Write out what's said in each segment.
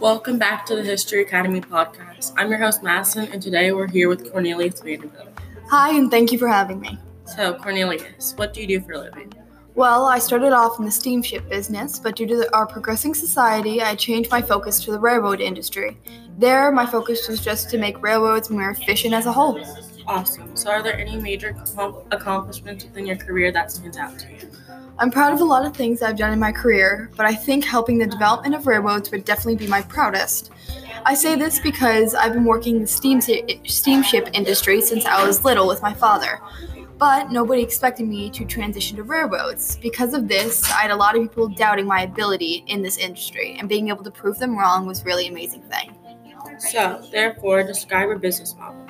Welcome back to the History Academy podcast. I'm your host, Madison, and today we're here with Cornelius Vanderbilt. Hi, and thank you for having me. So, Cornelius, what do you do for a living? Well, I started off in the steamship business, but due to the, our progressing society, I changed my focus to the railroad industry. There, my focus was just to make railroads more efficient as a whole. Awesome. So, are there any major com- accomplishments within your career that stands out to you? I'm proud of a lot of things I've done in my career, but I think helping the development of railroads would definitely be my proudest. I say this because I've been working in the steam steamship industry since I was little with my father. But nobody expected me to transition to railroads. Because of this, I had a lot of people doubting my ability in this industry, and being able to prove them wrong was really amazing thing. So, therefore, describe your business model.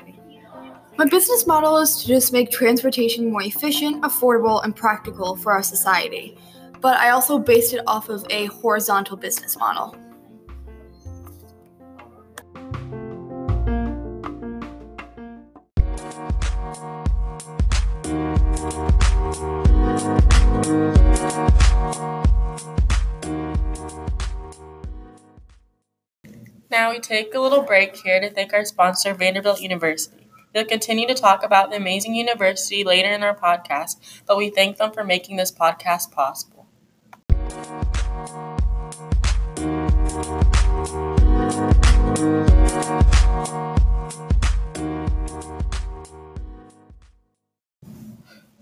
My business model is to just make transportation more efficient, affordable, and practical for our society. But I also based it off of a horizontal business model. Now we take a little break here to thank our sponsor, Vanderbilt University. We'll continue to talk about the amazing university later in our podcast, but we thank them for making this podcast possible.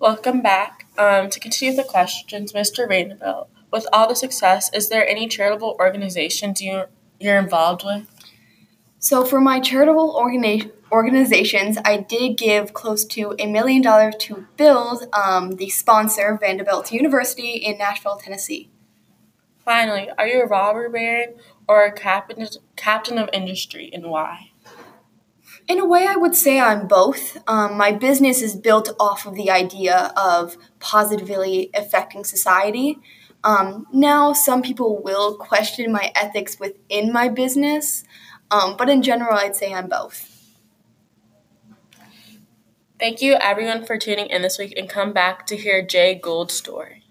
Welcome back. Um, to continue the questions, Mr. Vanderbilt, with all the success, is there any charitable organizations you, you're involved with? So, for my charitable organi- organizations, I did give close to a million dollars to build um, the sponsor, Vanderbilt University in Nashville, Tennessee. Finally, are you a robber baron or a captain, captain of industry and why? In a way, I would say I'm both. Um, my business is built off of the idea of positively affecting society. Um, now, some people will question my ethics within my business. Um, but in general, I'd say I'm both. Thank you, everyone, for tuning in this week and come back to hear Jay Gould's story.